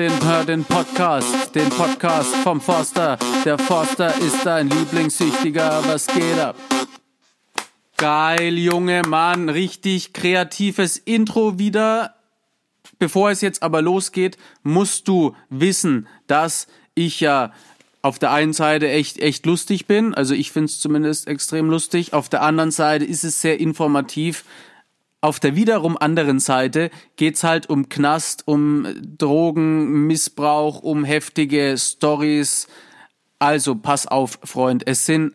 den, hör den Podcast, den Podcast vom Forster. Der Forster ist dein Lieblingssüchtiger, was geht ab? Geil, Junge Mann, richtig kreatives Intro wieder. Bevor es jetzt aber losgeht, musst du wissen, dass ich ja auf der einen Seite echt, echt lustig bin. Also ich finde es zumindest extrem lustig. Auf der anderen Seite ist es sehr informativ. Auf der wiederum anderen Seite geht's halt um Knast, um Drogen, Missbrauch, um heftige Stories. Also pass auf, Freund, es sind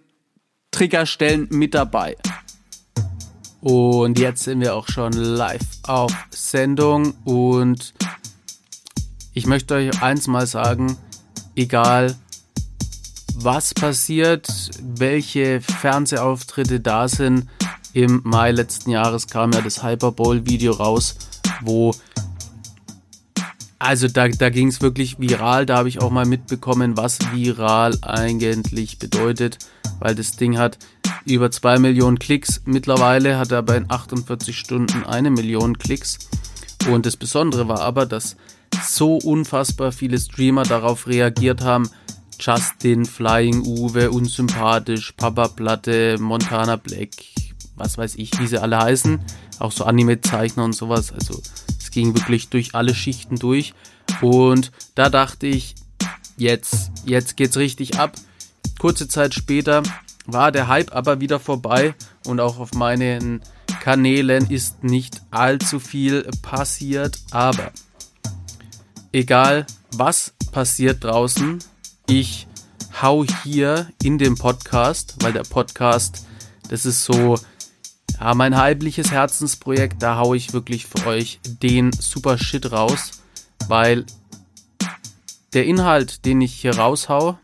Triggerstellen mit dabei. Und jetzt sind wir auch schon live auf Sendung und ich möchte euch eins mal sagen, egal was passiert, welche Fernsehauftritte da sind. Im Mai letzten Jahres kam ja das Hyperbowl-Video raus, wo also da, da ging es wirklich viral. Da habe ich auch mal mitbekommen, was viral eigentlich bedeutet, weil das Ding hat über zwei Millionen Klicks. Mittlerweile hat er bei 48 Stunden eine Million Klicks. Und das Besondere war aber, dass so unfassbar viele Streamer darauf reagiert haben, Justin, Flying Uwe, unsympathisch, Papa Platte, Montana Black, was weiß ich, wie sie alle heißen. Auch so Anime-Zeichner und sowas. Also es ging wirklich durch alle Schichten durch. Und da dachte ich, jetzt, jetzt geht's richtig ab. Kurze Zeit später war der Hype aber wieder vorbei und auch auf meinen Kanälen ist nicht allzu viel passiert. Aber egal was passiert draußen, ich hau hier in dem Podcast, weil der Podcast, das ist so ja, mein halbliches Herzensprojekt, da hau ich wirklich für euch den super Shit raus, weil der Inhalt, den ich hier raushau,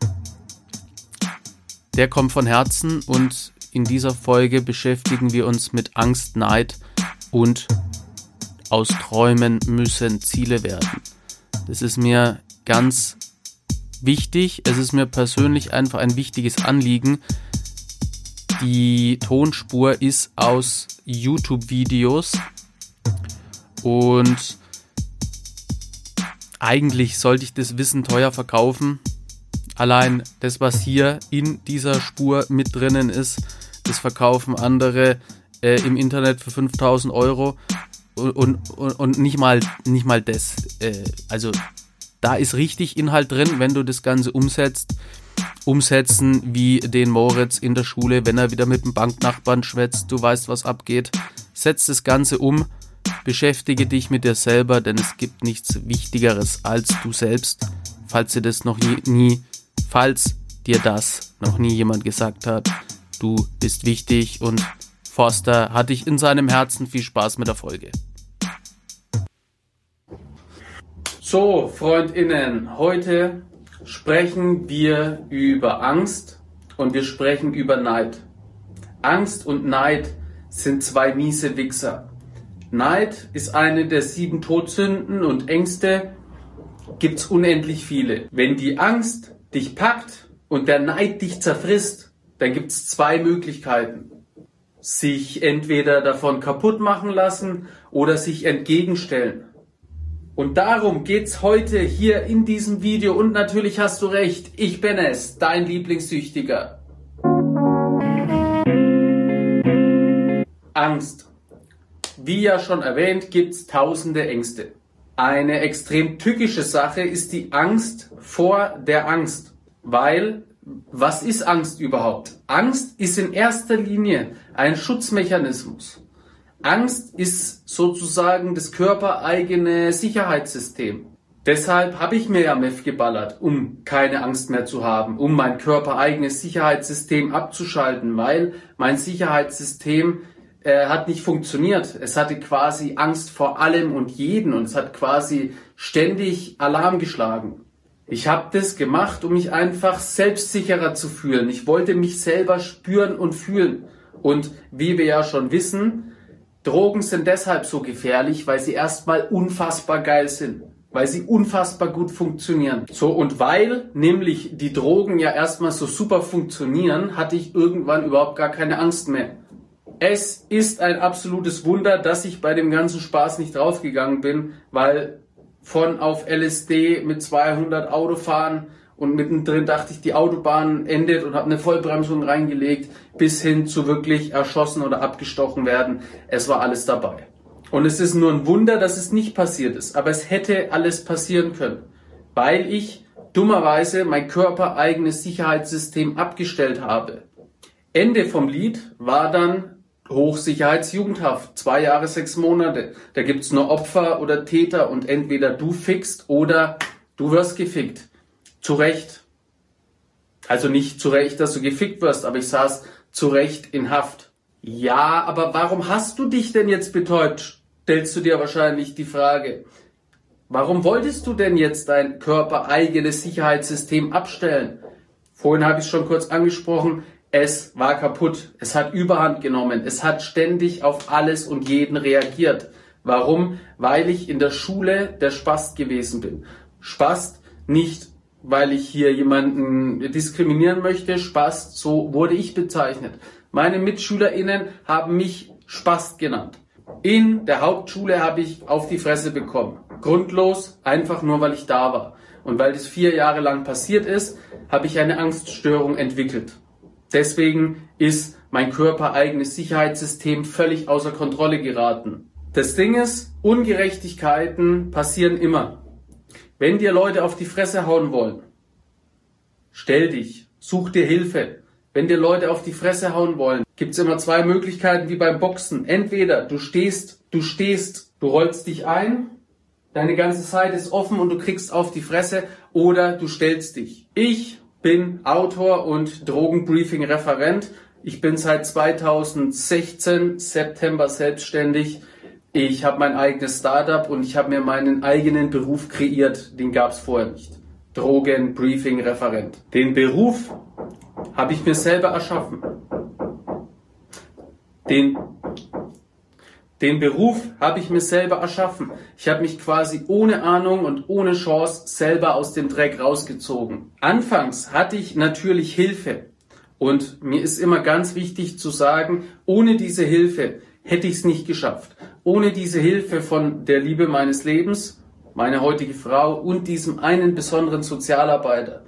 der kommt von Herzen und in dieser Folge beschäftigen wir uns mit Angst, Neid und aus Träumen müssen Ziele werden. Das ist mir ganz wichtig. Es ist mir persönlich einfach ein wichtiges Anliegen. Die Tonspur ist aus YouTube-Videos und eigentlich sollte ich das Wissen teuer verkaufen. Allein das, was hier in dieser Spur mit drinnen ist, das verkaufen andere äh, im Internet für 5000 Euro und, und, und nicht mal nicht mal das. Äh, also da ist richtig Inhalt drin, wenn du das Ganze umsetzt. Umsetzen wie den Moritz in der Schule, wenn er wieder mit dem Banknachbarn schwätzt, du weißt, was abgeht. Setz das Ganze um, beschäftige dich mit dir selber, denn es gibt nichts Wichtigeres als du selbst. Falls dir das noch nie, nie falls dir das noch nie jemand gesagt hat, du bist wichtig und Forster hat dich in seinem Herzen viel Spaß mit der Folge. So, Freundinnen, heute sprechen wir über Angst und wir sprechen über Neid. Angst und Neid sind zwei miese Wichser. Neid ist eine der sieben Todsünden und Ängste gibt's unendlich viele. Wenn die Angst dich packt und der Neid dich zerfrisst, dann gibt's zwei Möglichkeiten. Sich entweder davon kaputt machen lassen oder sich entgegenstellen. Und darum geht's heute hier in diesem Video und natürlich hast du recht, ich bin es, dein Lieblingssüchtiger. Angst. Wie ja schon erwähnt, gibt's tausende Ängste. Eine extrem tückische Sache ist die Angst vor der Angst. Weil, was ist Angst überhaupt? Angst ist in erster Linie ein Schutzmechanismus. Angst ist sozusagen das körpereigene Sicherheitssystem. Deshalb habe ich mir ja Meth geballert, um keine Angst mehr zu haben, um mein körpereigenes Sicherheitssystem abzuschalten, weil mein Sicherheitssystem äh, hat nicht funktioniert. Es hatte quasi Angst vor allem und jeden und es hat quasi ständig Alarm geschlagen. Ich habe das gemacht, um mich einfach selbstsicherer zu fühlen. Ich wollte mich selber spüren und fühlen. Und wie wir ja schon wissen, Drogen sind deshalb so gefährlich, weil sie erstmal unfassbar geil sind, weil sie unfassbar gut funktionieren. So und weil nämlich die Drogen ja erstmal so super funktionieren, hatte ich irgendwann überhaupt gar keine Angst mehr. Es ist ein absolutes Wunder, dass ich bei dem ganzen Spaß nicht draufgegangen bin, weil von auf LSD mit 200 Autofahren und mittendrin dachte ich, die Autobahn endet und habe eine Vollbremsung reingelegt, bis hin zu wirklich erschossen oder abgestochen werden. Es war alles dabei. Und es ist nur ein Wunder, dass es nicht passiert ist. Aber es hätte alles passieren können, weil ich dummerweise mein körpereigenes Sicherheitssystem abgestellt habe. Ende vom Lied war dann Hochsicherheitsjugendhaft, zwei Jahre, sechs Monate. Da gibt's nur Opfer oder Täter und entweder du fickst oder du wirst gefickt. Zu Recht. Also nicht zu Recht, dass du gefickt wirst, aber ich saß zu Recht in Haft. Ja, aber warum hast du dich denn jetzt betäubt? Stellst du dir wahrscheinlich die Frage. Warum wolltest du denn jetzt dein körpereigenes Sicherheitssystem abstellen? Vorhin habe ich es schon kurz angesprochen. Es war kaputt. Es hat Überhand genommen. Es hat ständig auf alles und jeden reagiert. Warum? Weil ich in der Schule der Spast gewesen bin. Spast nicht, weil ich hier jemanden diskriminieren möchte. Spast, so wurde ich bezeichnet. Meine MitschülerInnen haben mich Spast genannt. In der Hauptschule habe ich auf die Fresse bekommen. Grundlos, einfach nur weil ich da war. Und weil das vier Jahre lang passiert ist, habe ich eine Angststörung entwickelt. Deswegen ist mein körpereigenes Sicherheitssystem völlig außer Kontrolle geraten. Das Ding ist, Ungerechtigkeiten passieren immer. Wenn dir Leute auf die Fresse hauen wollen, stell dich, such dir Hilfe. Wenn dir Leute auf die Fresse hauen wollen, gibt's immer zwei Möglichkeiten wie beim Boxen. Entweder du stehst, du stehst, du rollst dich ein, deine ganze Seite ist offen und du kriegst auf die Fresse, oder du stellst dich. Ich bin Autor und Drogenbriefing-Referent. Ich bin seit 2016 September selbstständig. Ich habe mein eigenes Startup und ich habe mir meinen eigenen Beruf kreiert. Den gab es vorher nicht. Drogenbriefing-Referent. Den Beruf habe ich mir selber erschaffen. Den den Beruf habe ich mir selber erschaffen. Ich habe mich quasi ohne Ahnung und ohne Chance selber aus dem Dreck rausgezogen. Anfangs hatte ich natürlich Hilfe. Und mir ist immer ganz wichtig zu sagen, ohne diese Hilfe hätte ich es nicht geschafft. Ohne diese Hilfe von der Liebe meines Lebens, meine heutige Frau und diesem einen besonderen Sozialarbeiter,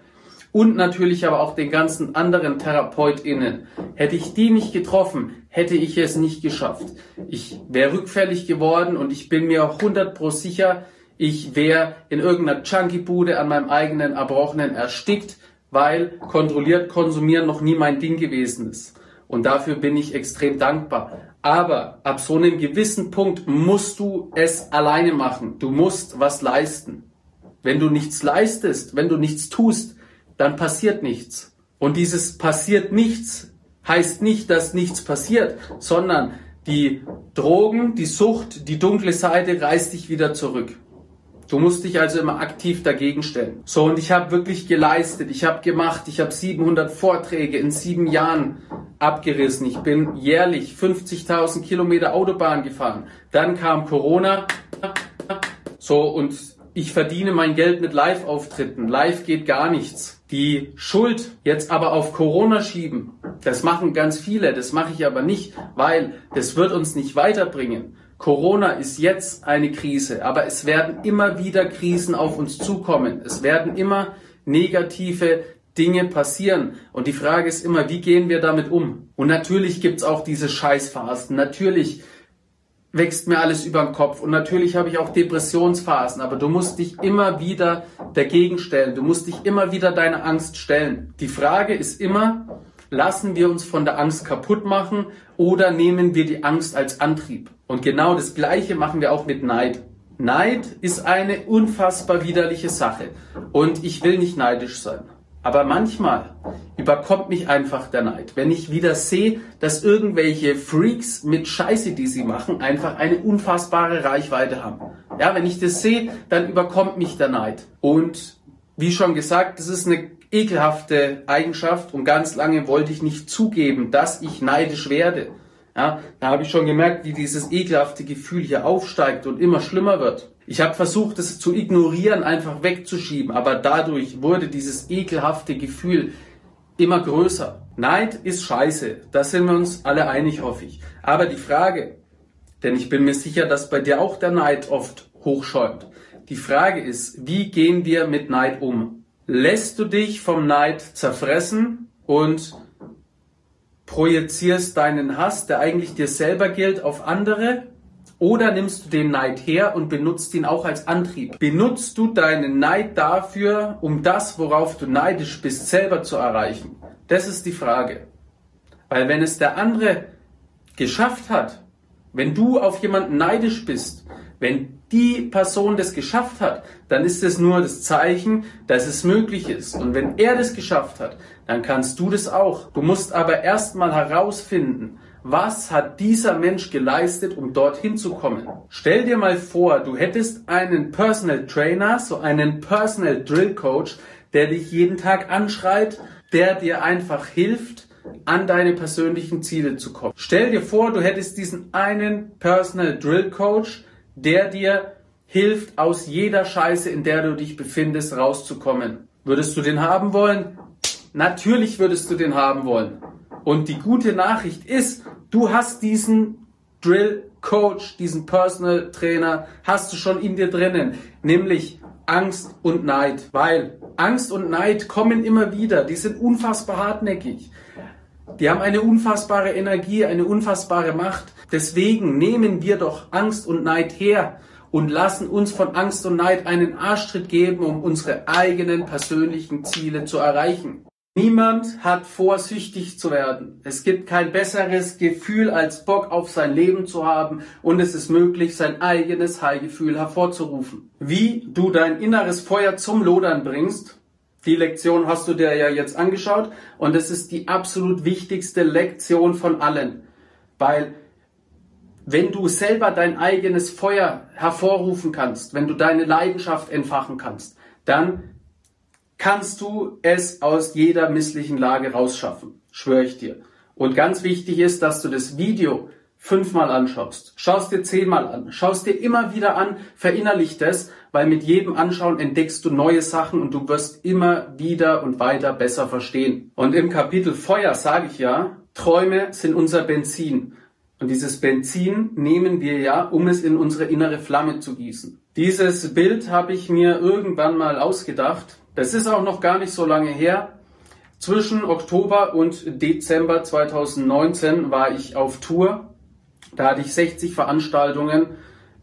und natürlich aber auch den ganzen anderen TherapeutInnen. Hätte ich die nicht getroffen, hätte ich es nicht geschafft. Ich wäre rückfällig geworden und ich bin mir auch 100 pro sicher, ich wäre in irgendeiner Junkie-Bude an meinem eigenen Erbrochenen erstickt, weil kontrolliert konsumieren noch nie mein Ding gewesen ist. Und dafür bin ich extrem dankbar. Aber ab so einem gewissen Punkt musst du es alleine machen. Du musst was leisten. Wenn du nichts leistest, wenn du nichts tust, dann passiert nichts. Und dieses passiert nichts heißt nicht, dass nichts passiert, sondern die Drogen, die Sucht, die dunkle Seite reißt dich wieder zurück. Du musst dich also immer aktiv dagegen stellen. So, und ich habe wirklich geleistet, ich habe gemacht, ich habe 700 Vorträge in sieben Jahren abgerissen. Ich bin jährlich 50.000 Kilometer Autobahn gefahren. Dann kam Corona. So, und ich verdiene mein Geld mit Live-Auftritten. Live geht gar nichts die Schuld jetzt aber auf Corona schieben, das machen ganz viele, das mache ich aber nicht, weil das wird uns nicht weiterbringen. Corona ist jetzt eine Krise, aber es werden immer wieder Krisen auf uns zukommen. Es werden immer negative Dinge passieren. Und die Frage ist immer, wie gehen wir damit um? Und natürlich gibt's auch diese Scheißphasen. Natürlich wächst mir alles über den Kopf. Und natürlich habe ich auch Depressionsphasen, aber du musst dich immer wieder dagegen stellen. Du musst dich immer wieder deiner Angst stellen. Die Frage ist immer, lassen wir uns von der Angst kaputt machen oder nehmen wir die Angst als Antrieb? Und genau das Gleiche machen wir auch mit Neid. Neid ist eine unfassbar widerliche Sache. Und ich will nicht neidisch sein. Aber manchmal überkommt mich einfach der Neid. Wenn ich wieder sehe, dass irgendwelche Freaks mit Scheiße, die sie machen, einfach eine unfassbare Reichweite haben. Ja, wenn ich das sehe, dann überkommt mich der Neid. Und wie schon gesagt, das ist eine ekelhafte Eigenschaft und ganz lange wollte ich nicht zugeben, dass ich neidisch werde. Ja, da habe ich schon gemerkt, wie dieses ekelhafte Gefühl hier aufsteigt und immer schlimmer wird. Ich habe versucht, es zu ignorieren, einfach wegzuschieben, aber dadurch wurde dieses ekelhafte Gefühl immer größer. Neid ist scheiße, da sind wir uns alle einig, hoffe ich. Aber die Frage, denn ich bin mir sicher, dass bei dir auch der Neid oft hochschäumt. Die Frage ist, wie gehen wir mit Neid um? Lässt du dich vom Neid zerfressen und projizierst deinen Hass, der eigentlich dir selber gilt, auf andere? Oder nimmst du den Neid her und benutzt ihn auch als Antrieb? Benutzt du deinen Neid dafür, um das, worauf du neidisch bist, selber zu erreichen? Das ist die Frage. Weil wenn es der andere geschafft hat, wenn du auf jemanden neidisch bist, wenn die Person das geschafft hat, dann ist es nur das Zeichen, dass es möglich ist. Und wenn er das geschafft hat, dann kannst du das auch. Du musst aber erstmal herausfinden, was hat dieser Mensch geleistet, um dorthin zu kommen. Stell dir mal vor, du hättest einen Personal Trainer, so einen Personal Drill Coach, der dich jeden Tag anschreit, der dir einfach hilft, an deine persönlichen Ziele zu kommen. Stell dir vor, du hättest diesen einen Personal Drill Coach, der dir hilft, aus jeder Scheiße, in der du dich befindest, rauszukommen. Würdest du den haben wollen? Natürlich würdest du den haben wollen. Und die gute Nachricht ist, du hast diesen Drill Coach, diesen Personal Trainer, hast du schon in dir drinnen, nämlich Angst und Neid, weil Angst und Neid kommen immer wieder, die sind unfassbar hartnäckig. Die haben eine unfassbare Energie, eine unfassbare Macht. Deswegen nehmen wir doch Angst und Neid her und lassen uns von Angst und Neid einen Arschtritt geben, um unsere eigenen persönlichen Ziele zu erreichen. Niemand hat vor, süchtig zu werden. Es gibt kein besseres Gefühl, als Bock auf sein Leben zu haben und es ist möglich, sein eigenes Heilgefühl hervorzurufen. Wie du dein inneres Feuer zum Lodern bringst, die Lektion hast du dir ja jetzt angeschaut und es ist die absolut wichtigste Lektion von allen, weil wenn du selber dein eigenes Feuer hervorrufen kannst, wenn du deine Leidenschaft entfachen kannst, dann kannst du es aus jeder misslichen Lage rausschaffen, schwöre ich dir. Und ganz wichtig ist, dass du das Video fünfmal anschaust, schaust dir zehnmal an, schaust dir immer wieder an, verinnerlicht es, weil mit jedem Anschauen entdeckst du neue Sachen und du wirst immer wieder und weiter besser verstehen. Und im Kapitel Feuer sage ich ja, Träume sind unser Benzin. Und dieses Benzin nehmen wir ja, um es in unsere innere Flamme zu gießen. Dieses Bild habe ich mir irgendwann mal ausgedacht. Das ist auch noch gar nicht so lange her. Zwischen Oktober und Dezember 2019 war ich auf Tour da hatte ich 60 Veranstaltungen,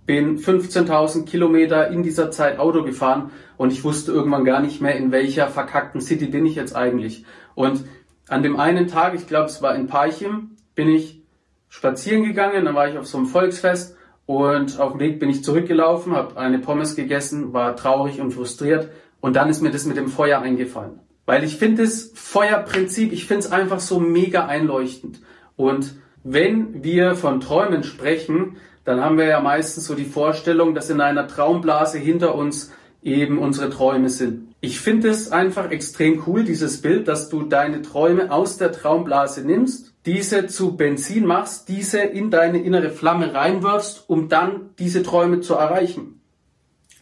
bin 15.000 Kilometer in dieser Zeit Auto gefahren und ich wusste irgendwann gar nicht mehr, in welcher verkackten City bin ich jetzt eigentlich. Und an dem einen Tag, ich glaube es war in Parchim, bin ich spazieren gegangen, dann war ich auf so einem Volksfest und auf dem Weg bin ich zurückgelaufen, habe eine Pommes gegessen, war traurig und frustriert und dann ist mir das mit dem Feuer eingefallen. Weil ich finde das Feuerprinzip, ich finde es einfach so mega einleuchtend. Und wenn wir von Träumen sprechen, dann haben wir ja meistens so die Vorstellung, dass in einer Traumblase hinter uns eben unsere Träume sind. Ich finde es einfach extrem cool, dieses Bild, dass du deine Träume aus der Traumblase nimmst, diese zu Benzin machst, diese in deine innere Flamme reinwirfst, um dann diese Träume zu erreichen.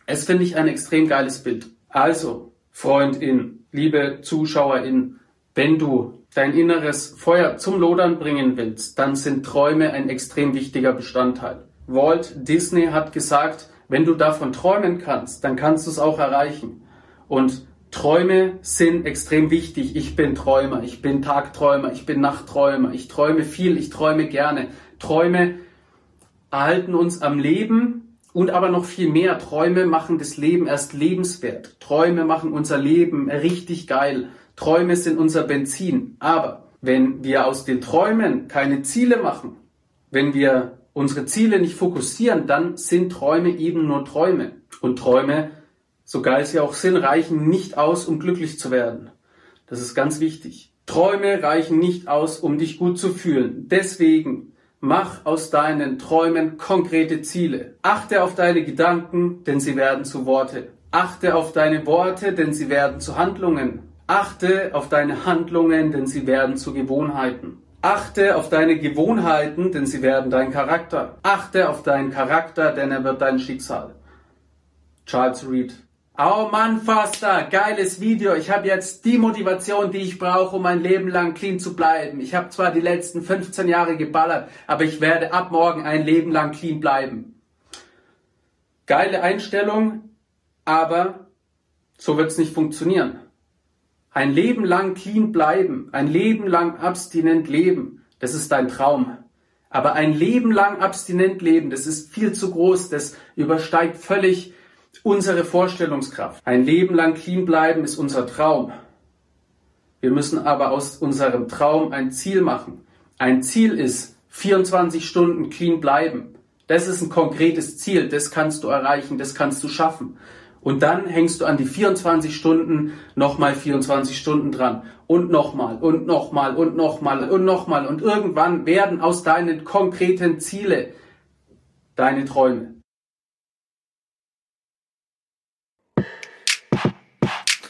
Es finde ich ein extrem geiles Bild. Also, Freundin, liebe Zuschauerin, wenn du dein inneres Feuer zum Lodern bringen willst, dann sind Träume ein extrem wichtiger Bestandteil. Walt Disney hat gesagt, wenn du davon träumen kannst, dann kannst du es auch erreichen. Und Träume sind extrem wichtig. Ich bin Träumer, ich bin Tagträumer, ich bin Nachtträumer, ich träume viel, ich träume gerne. Träume erhalten uns am Leben und aber noch viel mehr. Träume machen das Leben erst lebenswert. Träume machen unser Leben richtig geil. Träume sind unser Benzin. Aber wenn wir aus den Träumen keine Ziele machen, wenn wir unsere Ziele nicht fokussieren, dann sind Träume eben nur Träume. Und Träume, so geil sie auch sind, reichen nicht aus, um glücklich zu werden. Das ist ganz wichtig. Träume reichen nicht aus, um dich gut zu fühlen. Deswegen mach aus deinen Träumen konkrete Ziele. Achte auf deine Gedanken, denn sie werden zu Worte. Achte auf deine Worte, denn sie werden zu Handlungen. Achte auf deine Handlungen, denn sie werden zu Gewohnheiten. Achte auf deine Gewohnheiten, denn sie werden dein Charakter. Achte auf deinen Charakter, denn er wird dein Schicksal. Charles Reed. Oh Mann, Faster, geiles Video. Ich habe jetzt die Motivation, die ich brauche, um mein Leben lang clean zu bleiben. Ich habe zwar die letzten 15 Jahre geballert, aber ich werde ab morgen ein Leben lang clean bleiben. Geile Einstellung, Aber so wird es nicht funktionieren. Ein Leben lang clean bleiben, ein Leben lang abstinent leben, das ist dein Traum. Aber ein Leben lang abstinent leben, das ist viel zu groß, das übersteigt völlig unsere Vorstellungskraft. Ein Leben lang clean bleiben ist unser Traum. Wir müssen aber aus unserem Traum ein Ziel machen. Ein Ziel ist 24 Stunden clean bleiben. Das ist ein konkretes Ziel, das kannst du erreichen, das kannst du schaffen. Und dann hängst du an die 24 Stunden nochmal 24 Stunden dran. Und nochmal und nochmal und nochmal und nochmal. Und irgendwann werden aus deinen konkreten Ziele deine Träume.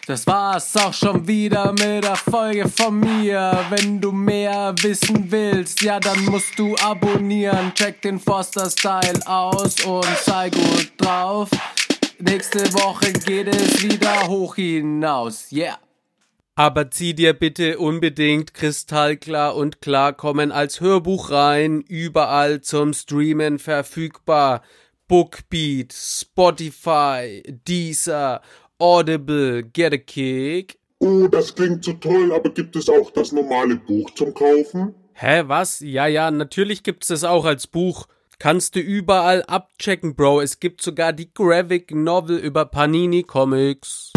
Das war's auch schon wieder mit der Folge von mir. Wenn du mehr wissen willst, ja, dann musst du abonnieren. Check den Forster Style aus und sei gut drauf. Nächste Woche geht es wieder hoch hinaus. Yeah. Aber zieh dir bitte unbedingt kristallklar und klarkommen als Hörbuch rein, überall zum Streamen verfügbar. Bookbeat, Spotify, Deezer, Audible, Get a Kick. Oh, das klingt so toll, aber gibt es auch das normale Buch zum Kaufen? Hä, was? Ja, ja, natürlich gibt's es auch als Buch. Kannst du überall abchecken, Bro. Es gibt sogar die Graphic Novel über Panini Comics.